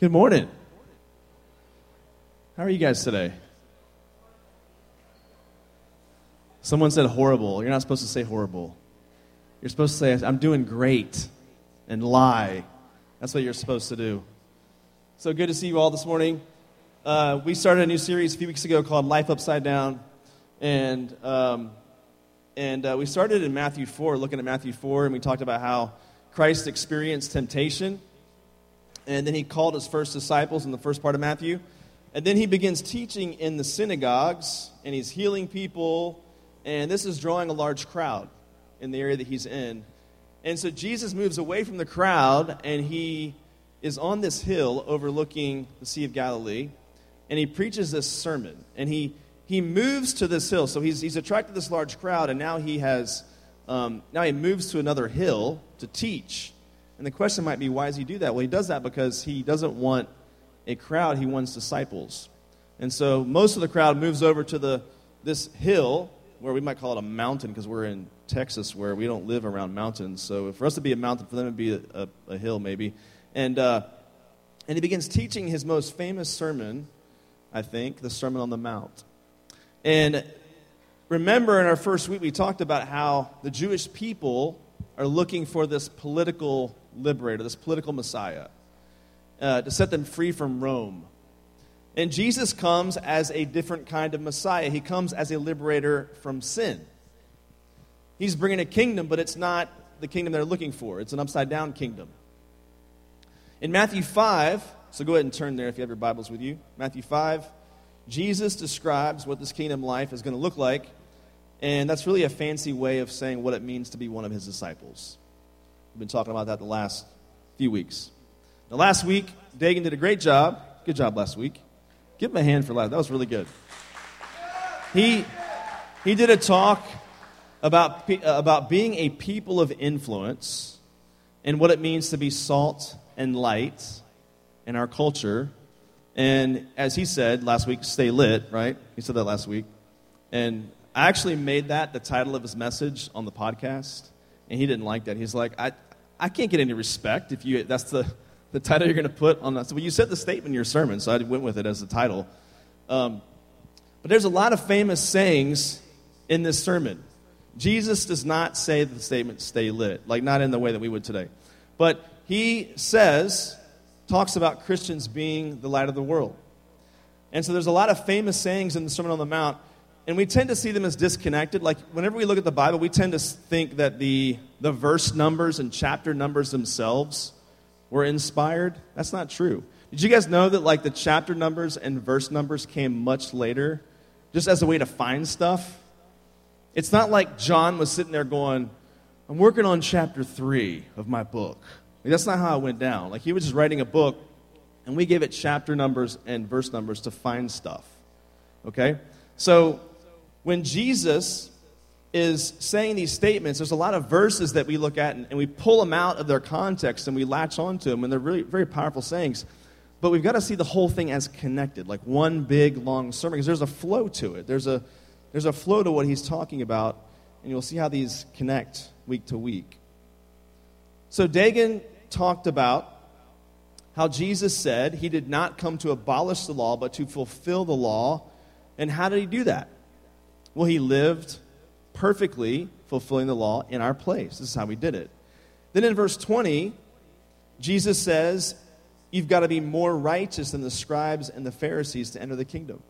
Good morning. How are you guys today? Someone said horrible. You're not supposed to say horrible. You're supposed to say, I'm doing great, and lie. That's what you're supposed to do. So good to see you all this morning. Uh, we started a new series a few weeks ago called Life Upside Down. And, um, and uh, we started in Matthew 4, looking at Matthew 4, and we talked about how Christ experienced temptation. And then he called his first disciples in the first part of Matthew. And then he begins teaching in the synagogues, and he's healing people. And this is drawing a large crowd in the area that he's in. And so Jesus moves away from the crowd, and he is on this hill overlooking the Sea of Galilee, and he preaches this sermon. And he, he moves to this hill. So he's, he's attracted this large crowd, and now he has um, now he moves to another hill to teach. And the question might be, why does he do that? Well, he does that because he doesn't want a crowd, he wants disciples. And so most of the crowd moves over to the, this hill, where we might call it a mountain because we're in Texas where we don't live around mountains. So for us to be a mountain, for them to be a, a, a hill maybe. And, uh, and he begins teaching his most famous sermon, I think, the Sermon on the Mount. And remember in our first week, we talked about how the Jewish people are looking for this political liberator, this political Messiah, uh, to set them free from Rome. And Jesus comes as a different kind of Messiah. He comes as a liberator from sin. He's bringing a kingdom, but it's not the kingdom they're looking for, it's an upside down kingdom. In Matthew 5, so go ahead and turn there if you have your Bibles with you. Matthew 5, Jesus describes what this kingdom life is going to look like, and that's really a fancy way of saying what it means to be one of his disciples. We've been talking about that the last few weeks. Now, last week, Dagan did a great job. Good job last week. Give him a hand for that. That was really good. He, he did a talk about, uh, about being a people of influence and what it means to be salt and light in our culture. And as he said last week, stay lit, right? He said that last week. And I actually made that the title of his message on the podcast, and he didn't like that. He's like, I, I can't get any respect if you, that's the, the title you're going to put on that. So well, you said the statement in your sermon, so I went with it as the title. Um, but there's a lot of famous sayings in this sermon. Jesus does not say the statement, stay lit, like not in the way that we would today. But he says, talks about Christians being the light of the world. And so there's a lot of famous sayings in the Sermon on the Mount, and we tend to see them as disconnected. Like whenever we look at the Bible, we tend to think that the, the verse numbers and chapter numbers themselves were inspired. That's not true. Did you guys know that like the chapter numbers and verse numbers came much later, just as a way to find stuff? It's not like John was sitting there going, I'm working on chapter three of my book. That's not how it went down. Like he was just writing a book, and we gave it chapter numbers and verse numbers to find stuff. Okay? So when Jesus is saying these statements, there's a lot of verses that we look at and, and we pull them out of their context and we latch onto them, and they're really very powerful sayings. But we've got to see the whole thing as connected, like one big long sermon, because there's a flow to it. There's a, there's a flow to what he's talking about, and you'll see how these connect week to week. So Dagan talked about how Jesus said he did not come to abolish the law, but to fulfill the law. And how did he do that? Well, he lived perfectly fulfilling the law in our place. This is how he did it. Then in verse 20, Jesus says, You've got to be more righteous than the scribes and the Pharisees to enter the kingdom.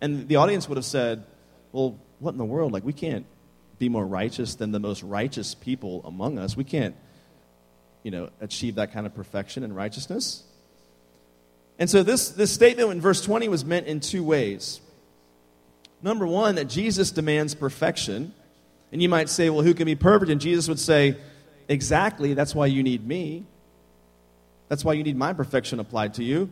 And the audience would have said, Well, what in the world? Like, we can't be more righteous than the most righteous people among us. We can't, you know, achieve that kind of perfection and righteousness. And so this, this statement in verse 20 was meant in two ways. Number one, that Jesus demands perfection. And you might say, well, who can be perfect? And Jesus would say, exactly, that's why you need me. That's why you need my perfection applied to you.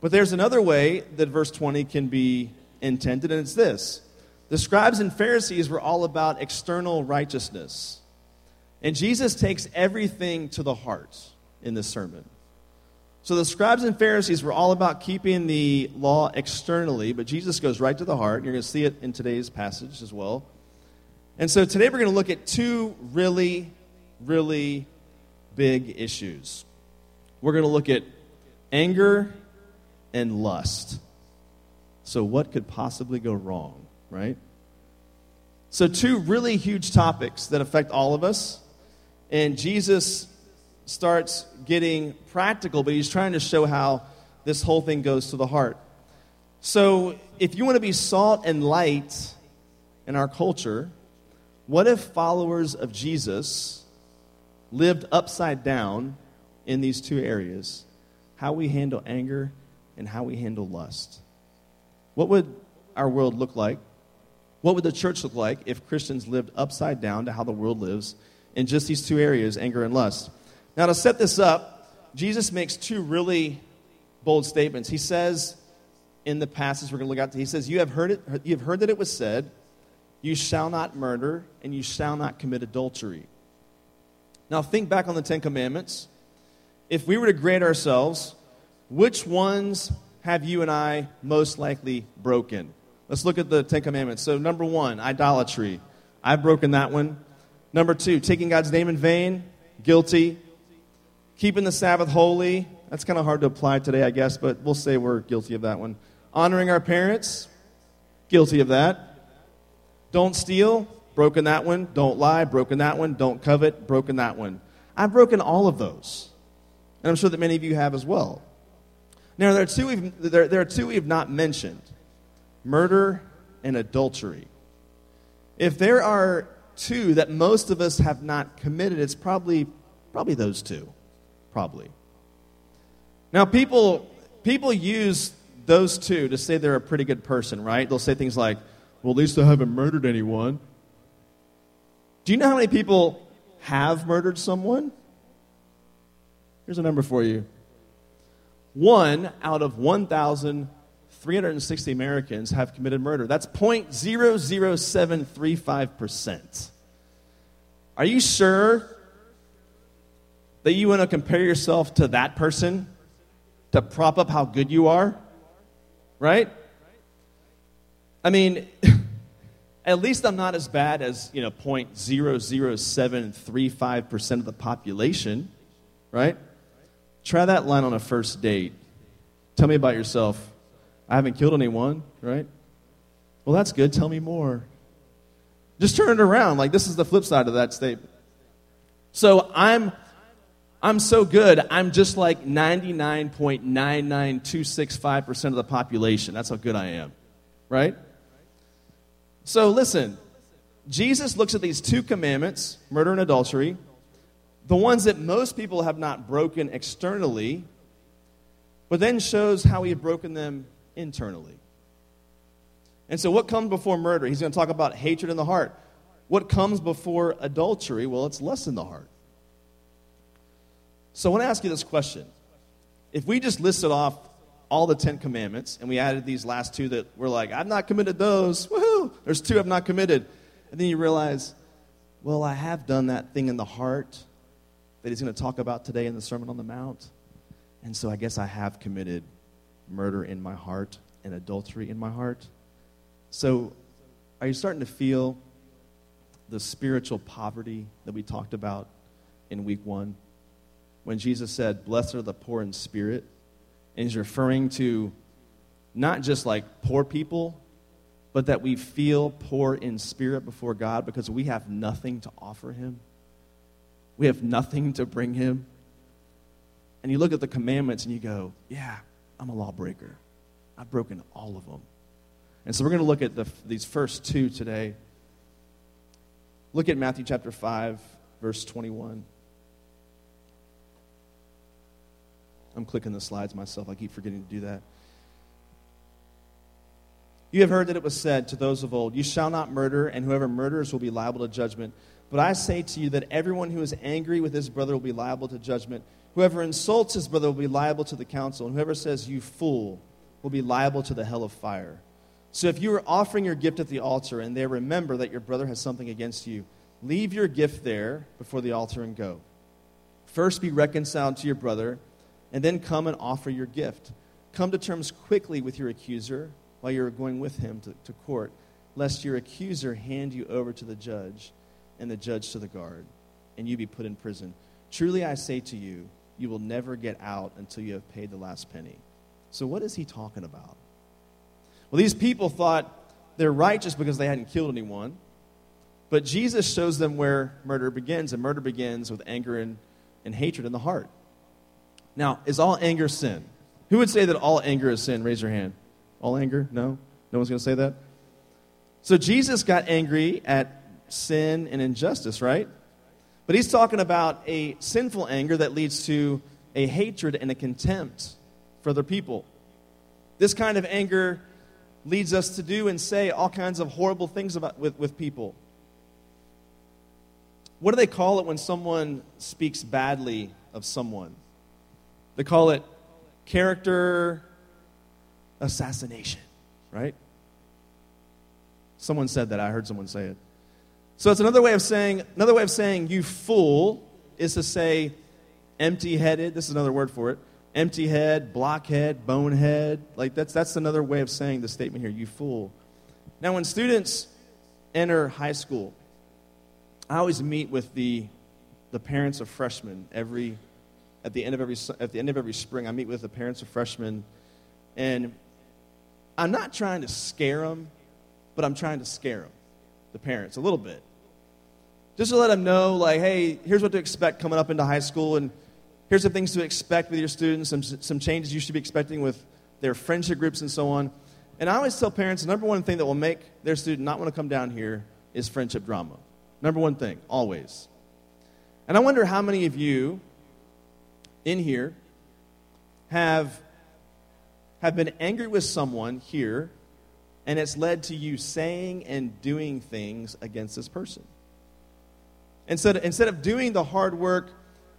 But there's another way that verse 20 can be intended, and it's this the scribes and Pharisees were all about external righteousness. And Jesus takes everything to the heart in this sermon. So the scribes and Pharisees were all about keeping the law externally, but Jesus goes right to the heart. You're going to see it in today's passage as well. And so today we're going to look at two really, really big issues. We're going to look at anger and lust. So, what could possibly go wrong, right? So, two really huge topics that affect all of us. And Jesus starts getting practical, but he's trying to show how this whole thing goes to the heart. So, if you want to be salt and light in our culture, what if followers of Jesus lived upside down in these two areas? How we handle anger and how we handle lust. What would our world look like? What would the church look like if Christians lived upside down to how the world lives in just these two areas, anger and lust? Now, to set this up, Jesus makes two really bold statements. He says in the passage we're going to look at, he says, You have heard, it, you have heard that it was said, You shall not murder, and you shall not commit adultery. Now, think back on the Ten Commandments. If we were to grade ourselves, which ones have you and I most likely broken? Let's look at the Ten Commandments. So, number one, idolatry. I've broken that one. Number two, taking God's name in vain. Guilty. Keeping the Sabbath holy. That's kind of hard to apply today, I guess, but we'll say we're guilty of that one. Honoring our parents. Guilty of that. Don't steal. Broken that one. Don't lie. Broken that one. Don't covet. Broken that one. I've broken all of those. And I'm sure that many of you have as well. Now, there are two we've, there, there are two we have not mentioned murder and adultery. If there are two that most of us have not committed, it's probably, probably those two. Probably. Now, people, people use those two to say they're a pretty good person, right? They'll say things like, well, at least I haven't murdered anyone. Do you know how many people have murdered someone? Here's a number for you. One out of 1,360 Americans have committed murder. That's 0.00735%. Are you sure that you want to compare yourself to that person to prop up how good you are? Right? I mean, at least I'm not as bad as, you know, 0.00735% of the population, right? Try that line on a first date. Tell me about yourself. I haven't killed anyone, right? Well, that's good. Tell me more. Just turn it around. Like, this is the flip side of that statement. So I'm. I'm so good, I'm just like 99.99265% of the population. That's how good I am, right? So listen, Jesus looks at these two commandments, murder and adultery, the ones that most people have not broken externally, but then shows how he had broken them internally. And so, what comes before murder? He's going to talk about hatred in the heart. What comes before adultery? Well, it's lust in the heart. So, I want to ask you this question. If we just listed off all the Ten Commandments and we added these last two that we're like, I've not committed those, woohoo, there's two I've not committed. And then you realize, well, I have done that thing in the heart that he's going to talk about today in the Sermon on the Mount. And so I guess I have committed murder in my heart and adultery in my heart. So are you starting to feel the spiritual poverty that we talked about in week one? When Jesus said, Blessed are the poor in spirit. And he's referring to not just like poor people, but that we feel poor in spirit before God because we have nothing to offer him. We have nothing to bring him. And you look at the commandments and you go, yeah, I'm a lawbreaker. I've broken all of them. And so we're going to look at the, these first two today. Look at Matthew chapter 5, verse 21. I'm clicking the slides myself. I keep forgetting to do that. You have heard that it was said to those of old, You shall not murder, and whoever murders will be liable to judgment. But I say to you that everyone who is angry with his brother will be liable to judgment. Whoever insults his brother will be liable to the council, and whoever says, You fool, will be liable to the hell of fire. So if you are offering your gift at the altar and there remember that your brother has something against you, leave your gift there before the altar and go. First be reconciled to your brother, and then come and offer your gift. Come to terms quickly with your accuser while you're going with him to, to court, lest your accuser hand you over to the judge and the judge to the guard, and you be put in prison. Truly I say to you, you will never get out until you have paid the last penny. So, what is he talking about? Well, these people thought they're righteous because they hadn't killed anyone. But Jesus shows them where murder begins, and murder begins with anger and, and hatred in the heart. Now, is all anger sin? Who would say that all anger is sin? Raise your hand. All anger? No? No one's going to say that? So Jesus got angry at sin and injustice, right? But he's talking about a sinful anger that leads to a hatred and a contempt for other people. This kind of anger leads us to do and say all kinds of horrible things about, with, with people. What do they call it when someone speaks badly of someone? They call it character assassination, right? Someone said that. I heard someone say it. So it's another way of saying, another way of saying you fool is to say empty headed. This is another word for it. Empty head, blockhead, bonehead. Like that's, that's another way of saying the statement here, you fool. Now, when students enter high school, I always meet with the, the parents of freshmen every, at the, end of every, at the end of every spring. I meet with the parents of freshmen, and I'm not trying to scare them but I'm trying to scare them, the parents, a little bit. Just to let them know, like, hey, here's what to expect coming up into high school, and here's the things to expect with your students, some, some changes you should be expecting with their friendship groups and so on. And I always tell parents the number one thing that will make their student not want to come down here is friendship drama. Number one thing, always. And I wonder how many of you in here have, have been angry with someone here and it's led to you saying and doing things against this person. Instead, instead of doing the hard work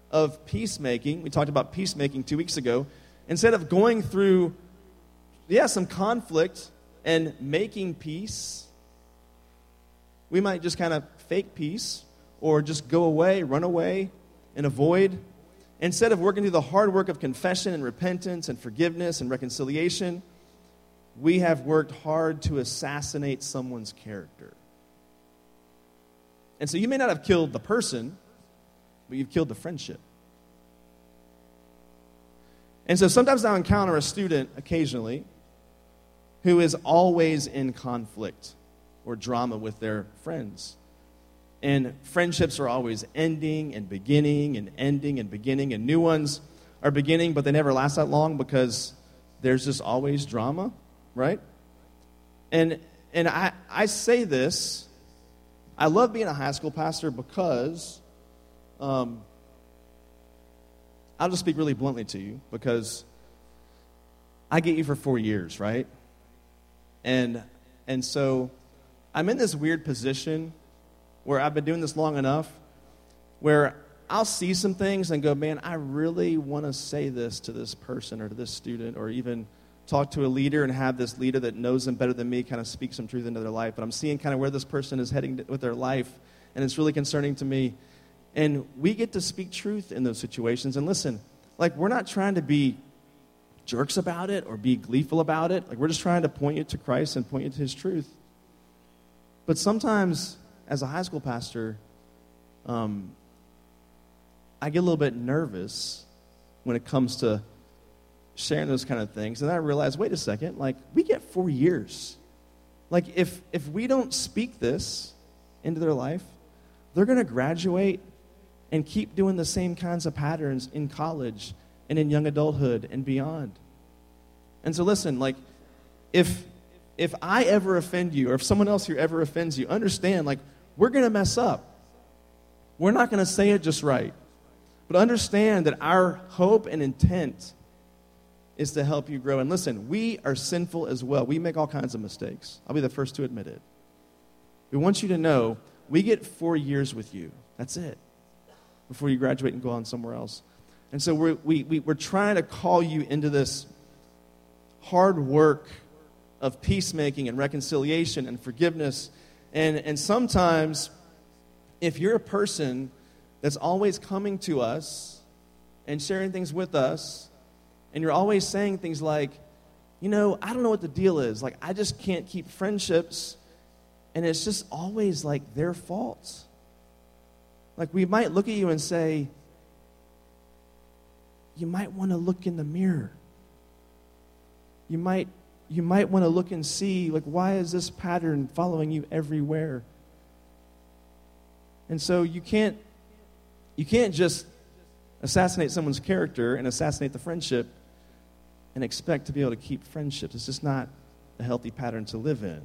of peacemaking, we talked about peacemaking two weeks ago, instead of going through, yeah, some conflict and making peace, we might just kind of fake peace or just go away, run away, and avoid. Instead of working through the hard work of confession and repentance and forgiveness and reconciliation, we have worked hard to assassinate someone's character. And so you may not have killed the person, but you've killed the friendship. And so sometimes I'll encounter a student occasionally who is always in conflict or drama with their friends. And friendships are always ending and beginning and ending and beginning, and new ones are beginning, but they never last that long because there's just always drama right? And, and I, I say this, I love being a high school pastor because, um, I'll just speak really bluntly to you because I get you for four years, right? And, and so I'm in this weird position where I've been doing this long enough where I'll see some things and go, man, I really want to say this to this person or to this student or even talk to a leader and have this leader that knows them better than me kind of speak some truth into their life. But I'm seeing kind of where this person is heading with their life, and it's really concerning to me. And we get to speak truth in those situations. And listen, like, we're not trying to be jerks about it or be gleeful about it. Like, we're just trying to point you to Christ and point you to His truth. But sometimes, as a high school pastor, um, I get a little bit nervous when it comes to sharing those kind of things. And I realized, wait a second, like, we get four years. Like, if, if we don't speak this into their life, they're going to graduate and keep doing the same kinds of patterns in college and in young adulthood and beyond. And so, listen, like, if, if I ever offend you, or if someone else here ever offends you, understand, like, we're going to mess up. We're not going to say it just right. But understand that our hope and intent is to help you grow. And listen, we are sinful as well. We make all kinds of mistakes. I'll be the first to admit it. We want you to know we get four years with you. That's it. Before you graduate and go on somewhere else. And so we're, we, we, we're trying to call you into this hard work of peacemaking and reconciliation and forgiveness. And, and sometimes, if you're a person that's always coming to us and sharing things with us, and you're always saying things like, you know, I don't know what the deal is. Like, I just can't keep friendships. And it's just always like their fault. Like, we might look at you and say, you might want to look in the mirror. You might, you might want to look and see, like, why is this pattern following you everywhere? And so you can't, you can't just assassinate someone's character and assassinate the friendship and expect to be able to keep friendships. It's just not a healthy pattern to live in.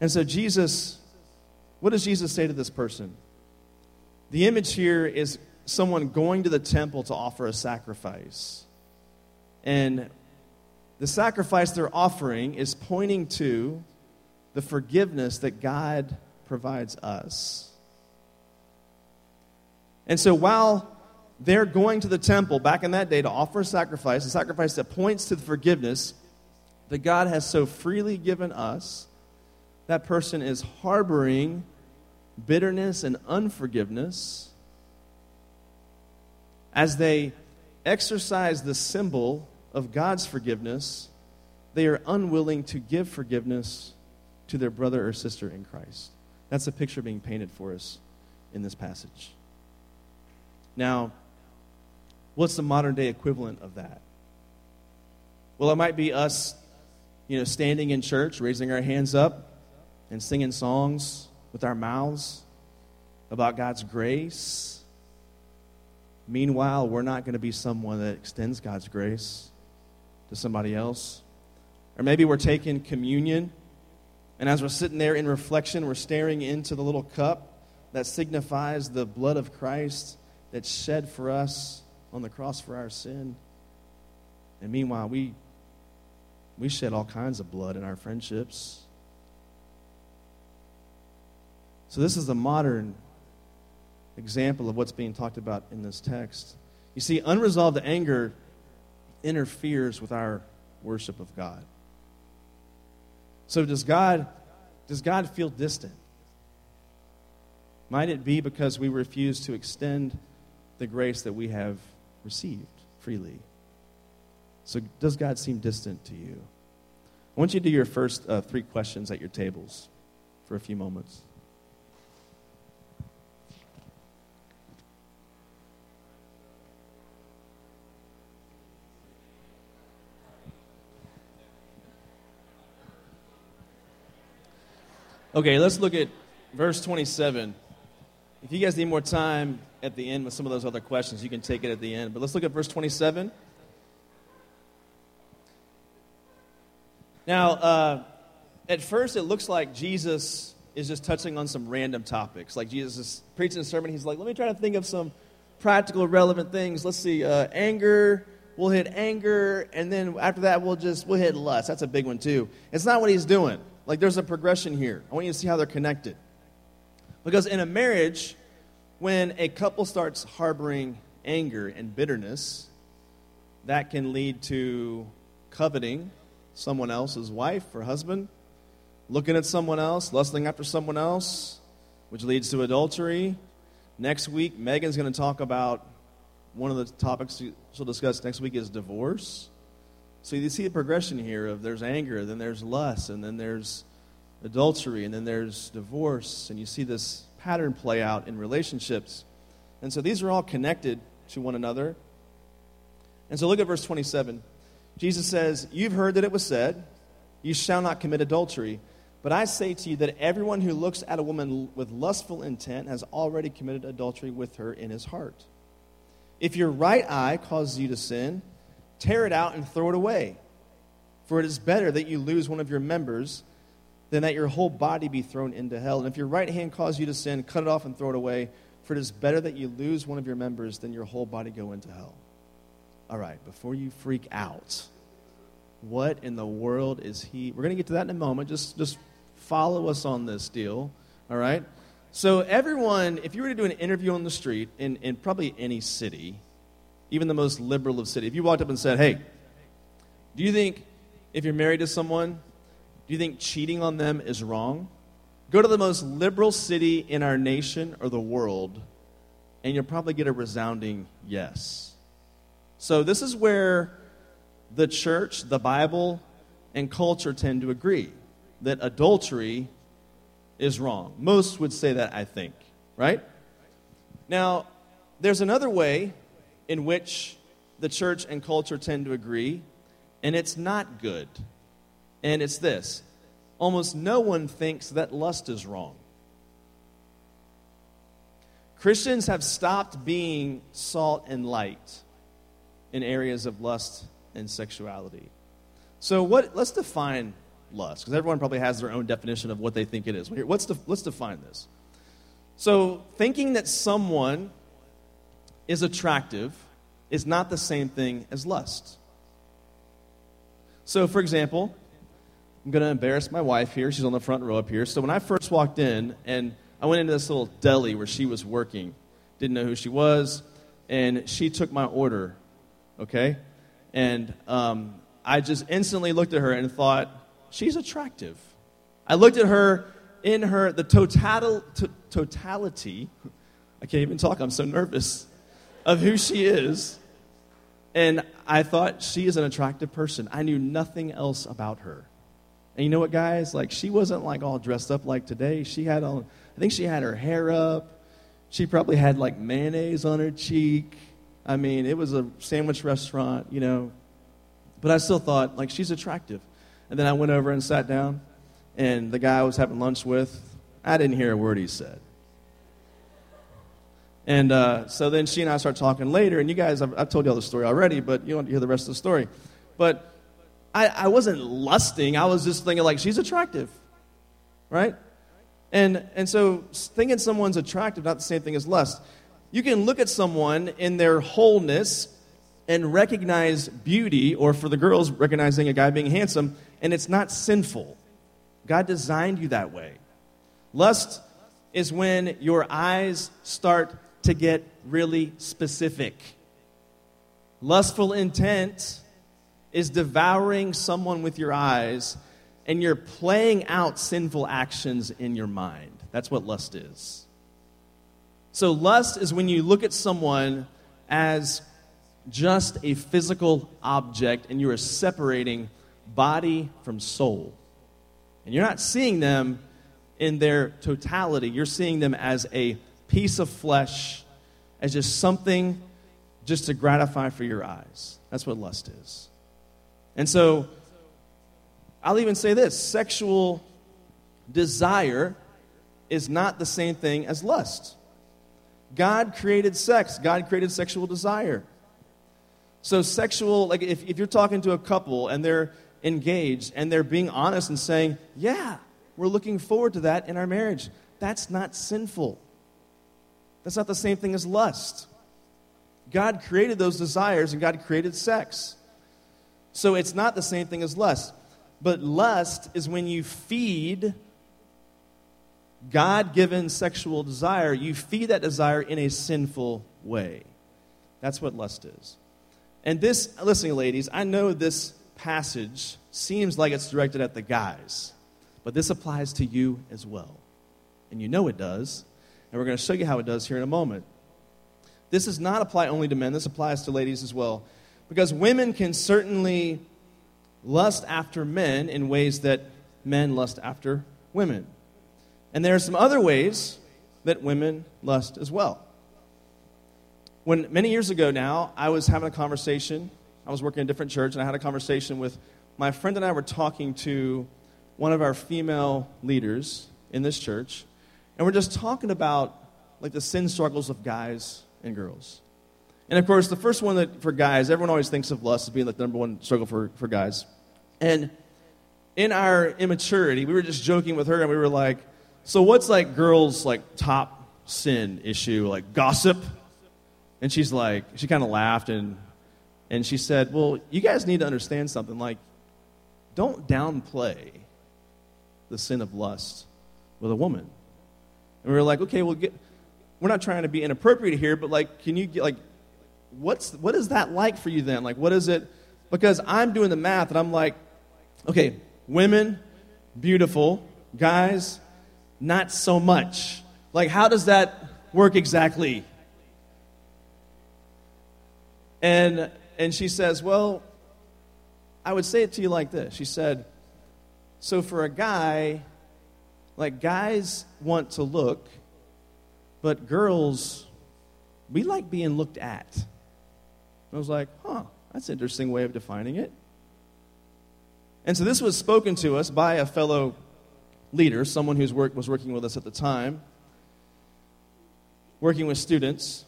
And so, Jesus, what does Jesus say to this person? The image here is someone going to the temple to offer a sacrifice. And the sacrifice they're offering is pointing to the forgiveness that God provides us. And so while they're going to the temple back in that day to offer a sacrifice, a sacrifice that points to the forgiveness that God has so freely given us, that person is harboring bitterness and unforgiveness as they exercise the symbol of God's forgiveness, they are unwilling to give forgiveness to their brother or sister in Christ. That's a picture being painted for us in this passage. Now, what's the modern day equivalent of that? Well, it might be us, you know, standing in church, raising our hands up, and singing songs with our mouths about God's grace Meanwhile, we're not going to be someone that extends God's grace to somebody else. Or maybe we're taking communion, and as we're sitting there in reflection, we're staring into the little cup that signifies the blood of Christ that's shed for us on the cross for our sin. And meanwhile, we, we shed all kinds of blood in our friendships. So, this is the modern example of what's being talked about in this text. You see, unresolved anger interferes with our worship of God. So does God does God feel distant? Might it be because we refuse to extend the grace that we have received freely? So does God seem distant to you? I want you to do your first uh, three questions at your tables for a few moments. Okay, let's look at verse 27. If you guys need more time at the end with some of those other questions, you can take it at the end. But let's look at verse 27. Now, uh, at first, it looks like Jesus is just touching on some random topics. Like Jesus is preaching a sermon, he's like, let me try to think of some practical, relevant things. Let's see, uh, anger. We'll hit anger, and then after that, we'll just we'll hit lust. That's a big one too. It's not what he's doing. Like there's a progression here. I want you to see how they're connected. Because in a marriage, when a couple starts harboring anger and bitterness, that can lead to coveting someone else's wife or husband, looking at someone else, lusting after someone else, which leads to adultery. Next week, Megan's going to talk about one of the topics she'll discuss next week is divorce. So you see the progression here of there's anger, then there's lust, and then there's adultery, and then there's divorce, and you see this pattern play out in relationships. And so these are all connected to one another. And so look at verse 27. Jesus says, You've heard that it was said, You shall not commit adultery. But I say to you that everyone who looks at a woman with lustful intent has already committed adultery with her in his heart. If your right eye causes you to sin, tear it out and throw it away. For it is better that you lose one of your members than that your whole body be thrown into hell. And if your right hand causes you to sin, cut it off and throw it away. For it is better that you lose one of your members than your whole body go into hell. All right, before you freak out, what in the world is he? We're going to get to that in a moment. Just, just follow us on this deal. All right? So, everyone, if you were to do an interview on the street in, in probably any city, even the most liberal of cities, if you walked up and said, Hey, do you think if you're married to someone, do you think cheating on them is wrong? Go to the most liberal city in our nation or the world, and you'll probably get a resounding yes. So, this is where the church, the Bible, and culture tend to agree that adultery is wrong. Most would say that, I think, right? Now, there's another way in which the church and culture tend to agree, and it's not good. And it's this almost no one thinks that lust is wrong. Christians have stopped being salt and light in areas of lust and sexuality. So, what, let's define lust, because everyone probably has their own definition of what they think it is. Let's, let's define this. So, thinking that someone is attractive is not the same thing as lust. So, for example, I'm going to embarrass my wife here. She's on the front row up here. So, when I first walked in and I went into this little deli where she was working, didn't know who she was, and she took my order, okay? And um, I just instantly looked at her and thought, she's attractive. I looked at her in her, the total, to, totality, I can't even talk, I'm so nervous, of who she is. And I thought she is an attractive person. I knew nothing else about her. And you know what, guys? Like, she wasn't like all dressed up like today. She had on, I think she had her hair up. She probably had like mayonnaise on her cheek. I mean, it was a sandwich restaurant, you know. But I still thought, like, she's attractive. And then I went over and sat down, and the guy I was having lunch with, I didn't hear a word he said. And uh, so then she and I start talking later, and you guys, I've, I've told you all the story already, but you want to hear the rest of the story. But I, I wasn't lusting, I was just thinking, like, she's attractive, right? And, and so thinking someone's attractive, not the same thing as lust. You can look at someone in their wholeness and recognize beauty, or for the girls, recognizing a guy being handsome, and it's not sinful. God designed you that way. Lust is when your eyes start to get really specific. Lustful intent is devouring someone with your eyes and you're playing out sinful actions in your mind. That's what lust is. So, lust is when you look at someone as just a physical object and you are separating body from soul. And you're not seeing them in their totality, you're seeing them as a piece of flesh, as just something just to gratify for your eyes. That's what lust is. And so, I'll even say this sexual desire is not the same thing as lust. God created sex, God created sexual desire. So, sexual, like if, if you're talking to a couple and they're engaged and they're being honest and saying, Yeah, we're looking forward to that in our marriage, that's not sinful. That's not the same thing as lust. God created those desires and God created sex. So, it's not the same thing as lust. But lust is when you feed God given sexual desire, you feed that desire in a sinful way. That's what lust is. And this, listen, ladies, I know this passage seems like it's directed at the guys, but this applies to you as well. And you know it does. And we're going to show you how it does here in a moment. This does not apply only to men, this applies to ladies as well. Because women can certainly lust after men in ways that men lust after women. And there are some other ways that women lust as well. When many years ago now, I was having a conversation. I was working in a different church, and I had a conversation with my friend and I were talking to one of our female leaders in this church, and we're just talking about like the sin struggles of guys and girls. And of course, the first one that for guys, everyone always thinks of lust as being like the number one struggle for, for guys. And in our immaturity, we were just joking with her and we were like, so what's like girls' like top sin issue? Like gossip? And she's like, she kind of laughed and and she said, Well, you guys need to understand something. Like, don't downplay the sin of lust with a woman. And we were like, okay, well, get, we're not trying to be inappropriate here, but like, can you get like what's what is that like for you then? Like what is it? Because I'm doing the math and I'm like, okay, women, beautiful, guys, not so much. Like how does that work exactly? And and she says, Well, I would say it to you like this. She said, So for a guy, like guys want to look, but girls we like being looked at. I was like, huh, that's an interesting way of defining it. And so this was spoken to us by a fellow leader, someone who work, was working with us at the time, working with students.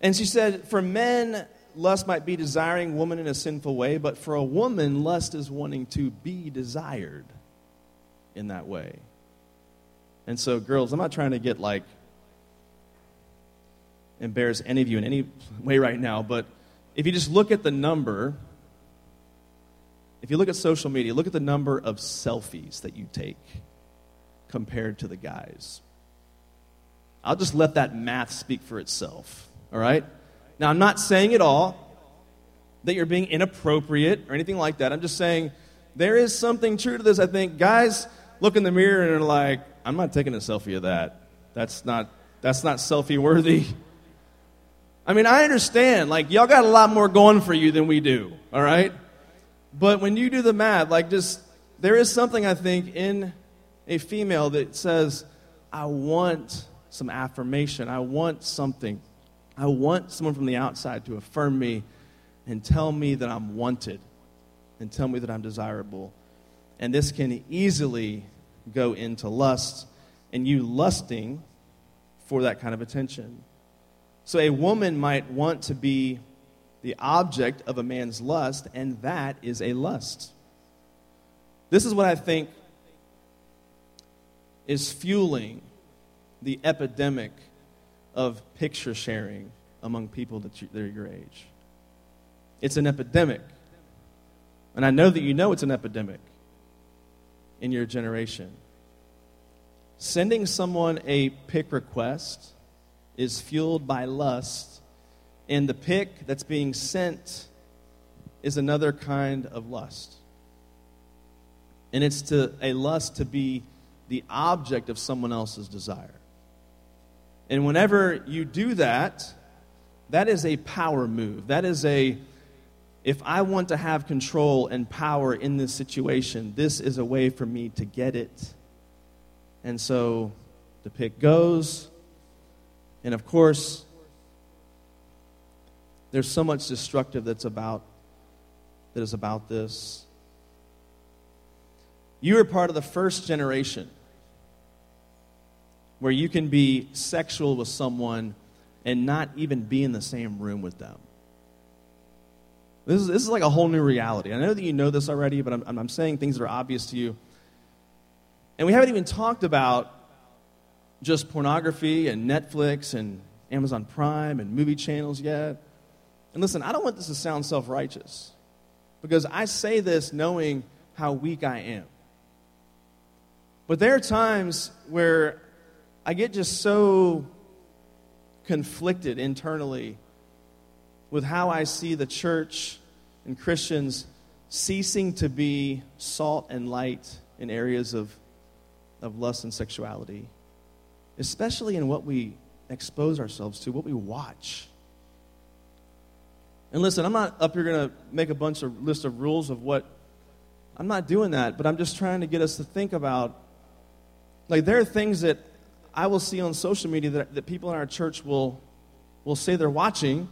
And she said, For men, lust might be desiring woman in a sinful way, but for a woman, lust is wanting to be desired in that way. And so, girls, I'm not trying to get like embarrass any of you in any way right now, but if you just look at the number, if you look at social media, look at the number of selfies that you take compared to the guys. I'll just let that math speak for itself, all right? Now, I'm not saying at all that you're being inappropriate or anything like that. I'm just saying there is something true to this. I think guys look in the mirror and are like, I'm not taking a selfie of that. That's not, that's not selfie worthy. I mean, I understand. Like, y'all got a lot more going for you than we do, all right? But when you do the math, like, just, there is something, I think, in a female that says, I want some affirmation. I want something. I want someone from the outside to affirm me and tell me that I'm wanted and tell me that I'm desirable. And this can easily go into lust and you lusting for that kind of attention. So a woman might want to be the object of a man's lust, and that is a lust. This is what I think is fueling the epidemic of picture sharing among people that, you, that are your age. It's an epidemic. And I know that you know it's an epidemic in your generation. Sending someone a pic request is fueled by lust, and the pic that's being sent is another kind of lust. And it's to a lust to be the object of someone else's desire. And whenever you do that, that is a power move. That is a, if I want to have control and power in this situation, this is a way for me to get it. And so the pic goes, and of course, there's so much destructive that's about that is about this. You are part of the first generation where you can be sexual with someone and not even be in the same room with them. This is, this is like a whole new reality. I know that you know this already, but I'm, I'm saying things that are obvious to you. And we haven't even talked about just pornography and Netflix and Amazon Prime and movie channels yet. And listen, I don't want this to sound self righteous because I say this knowing how weak I am. But there are times where I get just so conflicted internally with how I see the church and Christians ceasing to be salt and light in areas of, of lust and sexuality especially in what we expose ourselves to, what we watch. And listen, I'm not up here going to make a bunch of list of rules of what I'm not doing that, but I'm just trying to get us to think about like there are things that I will see on social media that, that people in our church will will say they're watching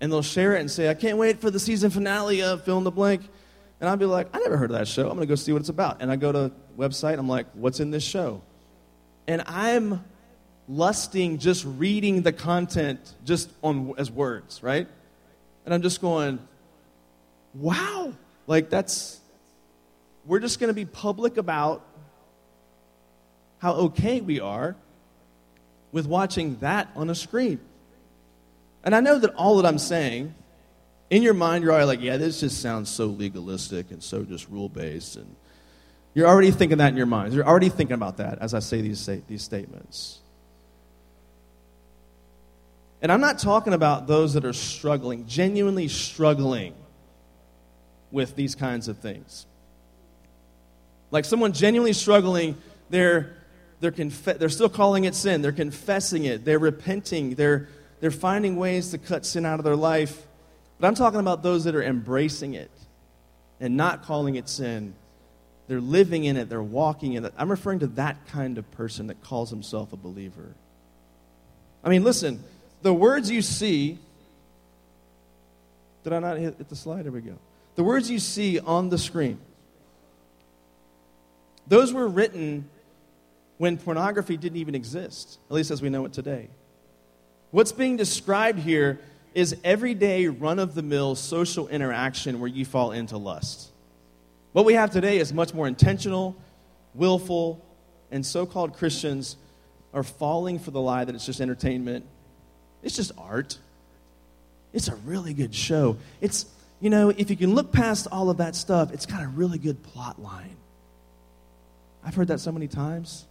and they'll share it and say, I can't wait for the season finale of fill in the blank. And I'll be like, I never heard of that show. I'm going to go see what it's about. And I go to website. I'm like, what's in this show? and I'm lusting just reading the content just on as words, right? And I'm just going, wow, like that's we're just going to be public about how okay we are with watching that on a screen. And I know that all that I'm saying, in your mind, you're already like, yeah, this just sounds so legalistic and so just rule based and you're already thinking that in your mind. You're already thinking about that as I say these, these statements. And I'm not talking about those that are struggling, genuinely struggling with these kinds of things. Like someone genuinely struggling, they're, they're, they're still calling it sin. They're confessing it. They're repenting. They're, they're finding ways to cut sin out of their life. But I'm talking about those that are embracing it and not calling it sin they're living in it, they're walking in it. I'm referring to that kind of person that calls himself a believer. I mean, listen, the words you see. Did I not hit, the slide? There we go. The words you see on the screen. Those were written when pornography didn't even exist, at least as we know it today. What's being described here is everyday run of the mill social interaction where you fall into lust. What we have today is much more intentional, willful, and so called Christians are falling for the lie that it's just entertainment. It's just art. It's a really good show. It's, you know, if you can look past all of that stuff, it's got a really good plot line. I've heard that so many times.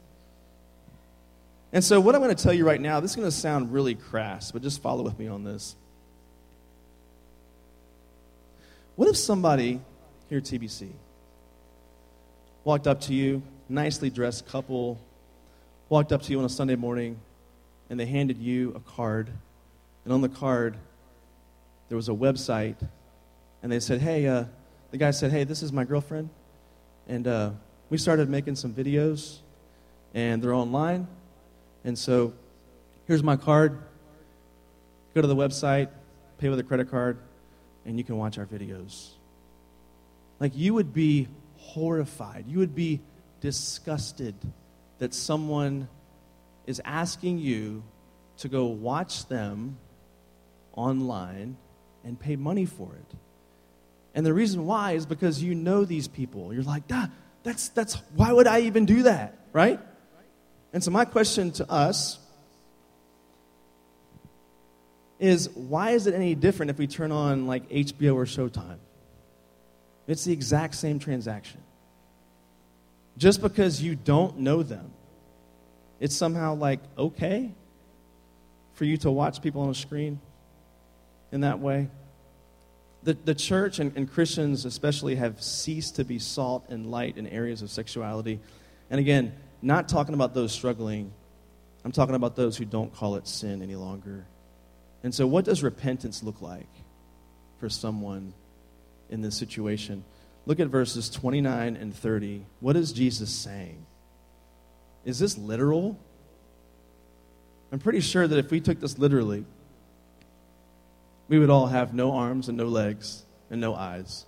And so, what I'm going to tell you right now, this is going to sound really crass, but just follow with me on this. What if somebody here at TBC walked up to you, nicely dressed couple, walked up to you on a Sunday morning, and they handed you a card, and on the card, there was a website, and they said, Hey, uh, the guy said, Hey, this is my girlfriend, and uh, we started making some videos, and they're online and so here's my card. Go to the website, pay with a credit card, and you can watch our videos. Like you would be horrified. You would be disgusted that someone is asking you to go watch them online and pay money for it. And the reason why is because you know these people. You're like, ah, that's, that's, why would I even do that, right? And so, my question to us is why is it any different if we turn on like HBO or Showtime? It's the exact same transaction. Just because you don't know them, it's somehow like okay for you to watch people on a screen in that way. The, the church and, and Christians, especially, have ceased to be salt and light in areas of sexuality. And again, not talking about those struggling, I'm talking about those who don't call it sin any longer. And so, what does repentance look like for someone in this situation? Look at verses 29 and 30. What is Jesus saying? Is this literal? I'm pretty sure that if we took this literally, we would all have no arms and no legs and no eyes.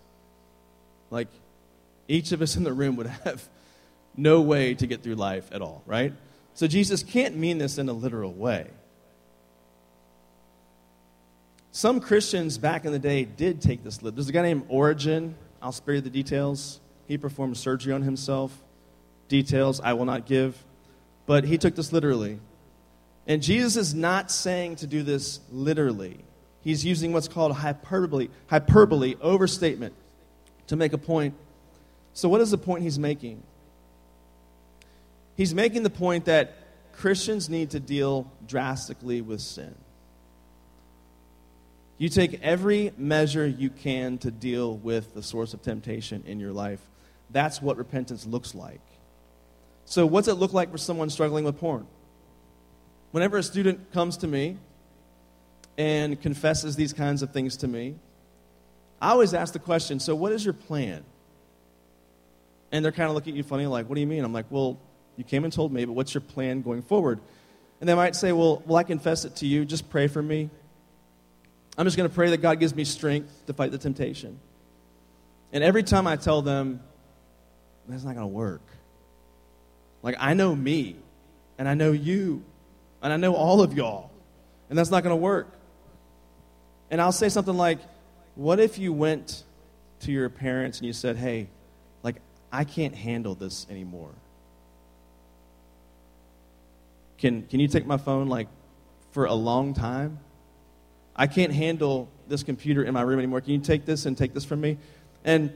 Like, each of us in the room would have no way to get through life at all, right? So Jesus can't mean this in a literal way. Some Christians back in the day did take this literally. There's a guy named Origen. I'll spare you the details. He performed surgery on himself. Details I will not give. But he took this literally. And Jesus is not saying to do this literally. He's using what's called hyperbole, hyperbole, overstatement, to make a point. So, what is the point he's making? He's making the point that Christians need to deal drastically with sin. You take every measure you can to deal with the source of temptation in your life. That's what repentance looks like. So, what's it look like for someone struggling with porn? Whenever a student comes to me and confesses these kinds of things to me, I always ask the question so, what is your plan? And they're kind of looking at you funny, like, what do you mean? I'm like, well, you came and told me, but what's your plan going forward? And they might say, Well, will I confess it to you? Just pray for me. I'm just going to pray that God gives me strength to fight the temptation. And every time I tell them, that's not going to work. Like, I know me, and I know you, and I know all of y'all, and that's not going to work. And I'll say something like, What if you went to your parents and you said, Hey, like, I can't handle this anymore? Can, can you take my phone like for a long time? I can't handle this computer in my room anymore. Can you take this and take this from me? And,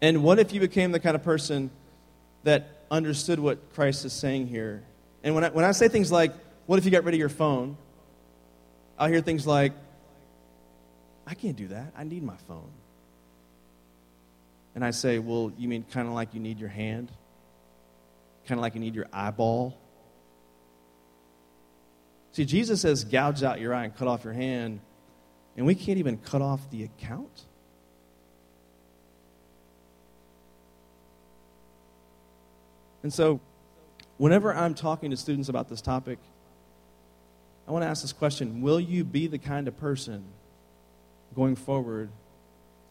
and what if you became the kind of person that understood what Christ is saying here? And when I, when I say things like, what if you got rid of your phone? I'll hear things like, I can't do that. I need my phone. And I say, well, you mean kind of like you need your hand? Kind of like you need your eyeball? See, Jesus says, gouge out your eye and cut off your hand, and we can't even cut off the account. And so, whenever I'm talking to students about this topic, I want to ask this question Will you be the kind of person going forward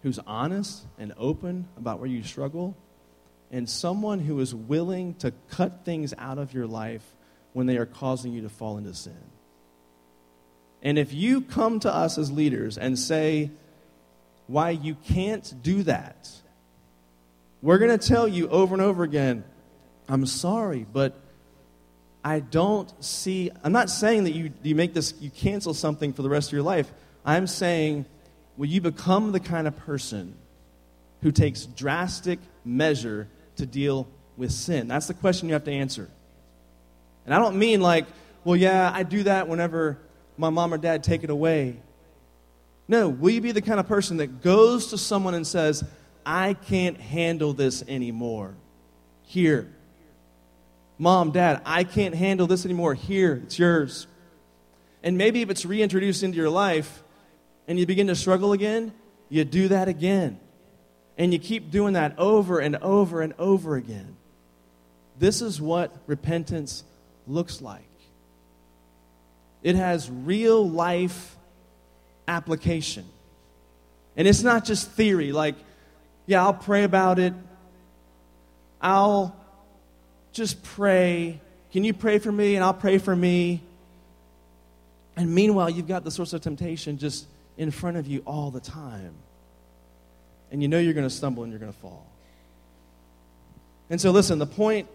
who's honest and open about where you struggle, and someone who is willing to cut things out of your life when they are causing you to fall into sin? And if you come to us as leaders and say why you can't do that, we're going to tell you over and over again, I'm sorry, but I don't see, I'm not saying that you, you make this, you cancel something for the rest of your life. I'm saying, will you become the kind of person who takes drastic measure to deal with sin? That's the question you have to answer. And I don't mean like, well, yeah, I do that whenever my mom or dad take it away. No, will you be the kind of person that goes to someone and says, I can't handle this anymore. Here. Mom, Dad, I can't handle this anymore. Here, it's yours. And maybe if it's reintroduced into your life and you begin to struggle again, you do that again. And you keep doing that over and over and over again. This is what repentance looks like. It has real life application. And it's not just theory, like, yeah, I'll pray about it. I'll just pray. Can you pray for me? And I'll pray for me. And meanwhile, you've got the source of temptation just in front of you all the time. And you know you're going to stumble and you're going to fall. And so, listen, the point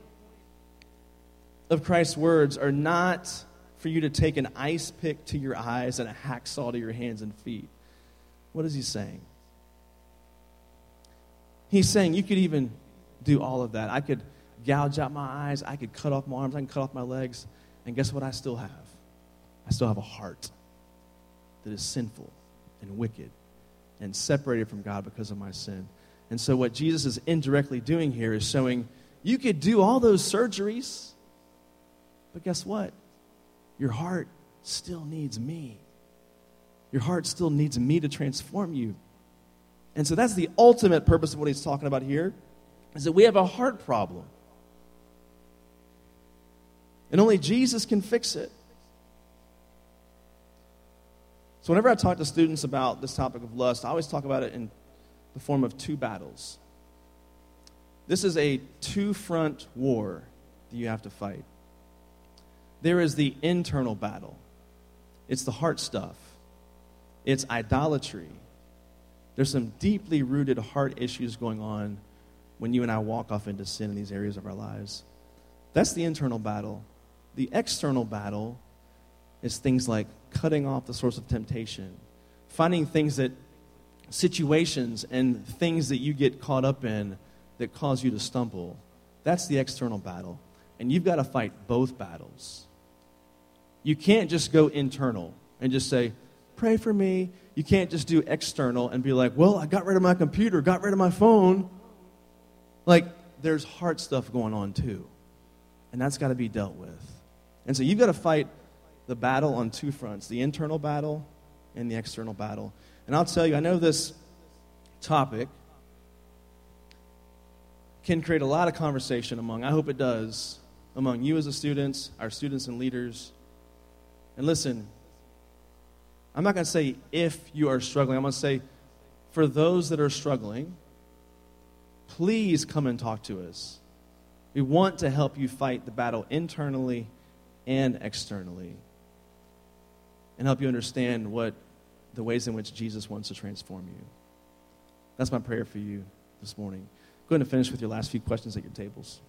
of Christ's words are not for you to take an ice pick to your eyes and a hacksaw to your hands and feet. What is he saying? He's saying you could even do all of that. I could gouge out my eyes, I could cut off my arms, I can cut off my legs, and guess what I still have? I still have a heart that is sinful and wicked and separated from God because of my sin. And so, what Jesus is indirectly doing here is showing you could do all those surgeries, but guess what? Your heart still needs me. Your heart still needs me to transform you. And so that's the ultimate purpose of what he's talking about here is that we have a heart problem. And only Jesus can fix it. So whenever I talk to students about this topic of lust, I always talk about it in the form of two battles. This is a two front war that you have to fight. There is the internal battle. It's the heart stuff. It's idolatry there's some deeply rooted heart issues going on when you and I walk off into sin in these areas of our lives. That's the internal battle. The external battle is things like cutting off the source of temptation, finding things that, situations and things that you get caught up in that cause you to stumble. That's the external battle. And you've got to fight both battles. You can't just go internal and just say, pray for me. You can't just do external and be like, well, I got rid of my computer, got rid of my phone. Like, there's heart stuff going on too. And that's got to be dealt with. And so you've got to fight the battle on two fronts the internal battle and the external battle. And I'll tell you, I know this topic can create a lot of conversation among, I hope it does, among you as a students, our students and leaders. And listen, I'm not going to say if you are struggling. I'm going to say for those that are struggling, please come and talk to us. We want to help you fight the battle internally and externally and help you understand what the ways in which Jesus wants to transform you. That's my prayer for you this morning. Go ahead and finish with your last few questions at your tables.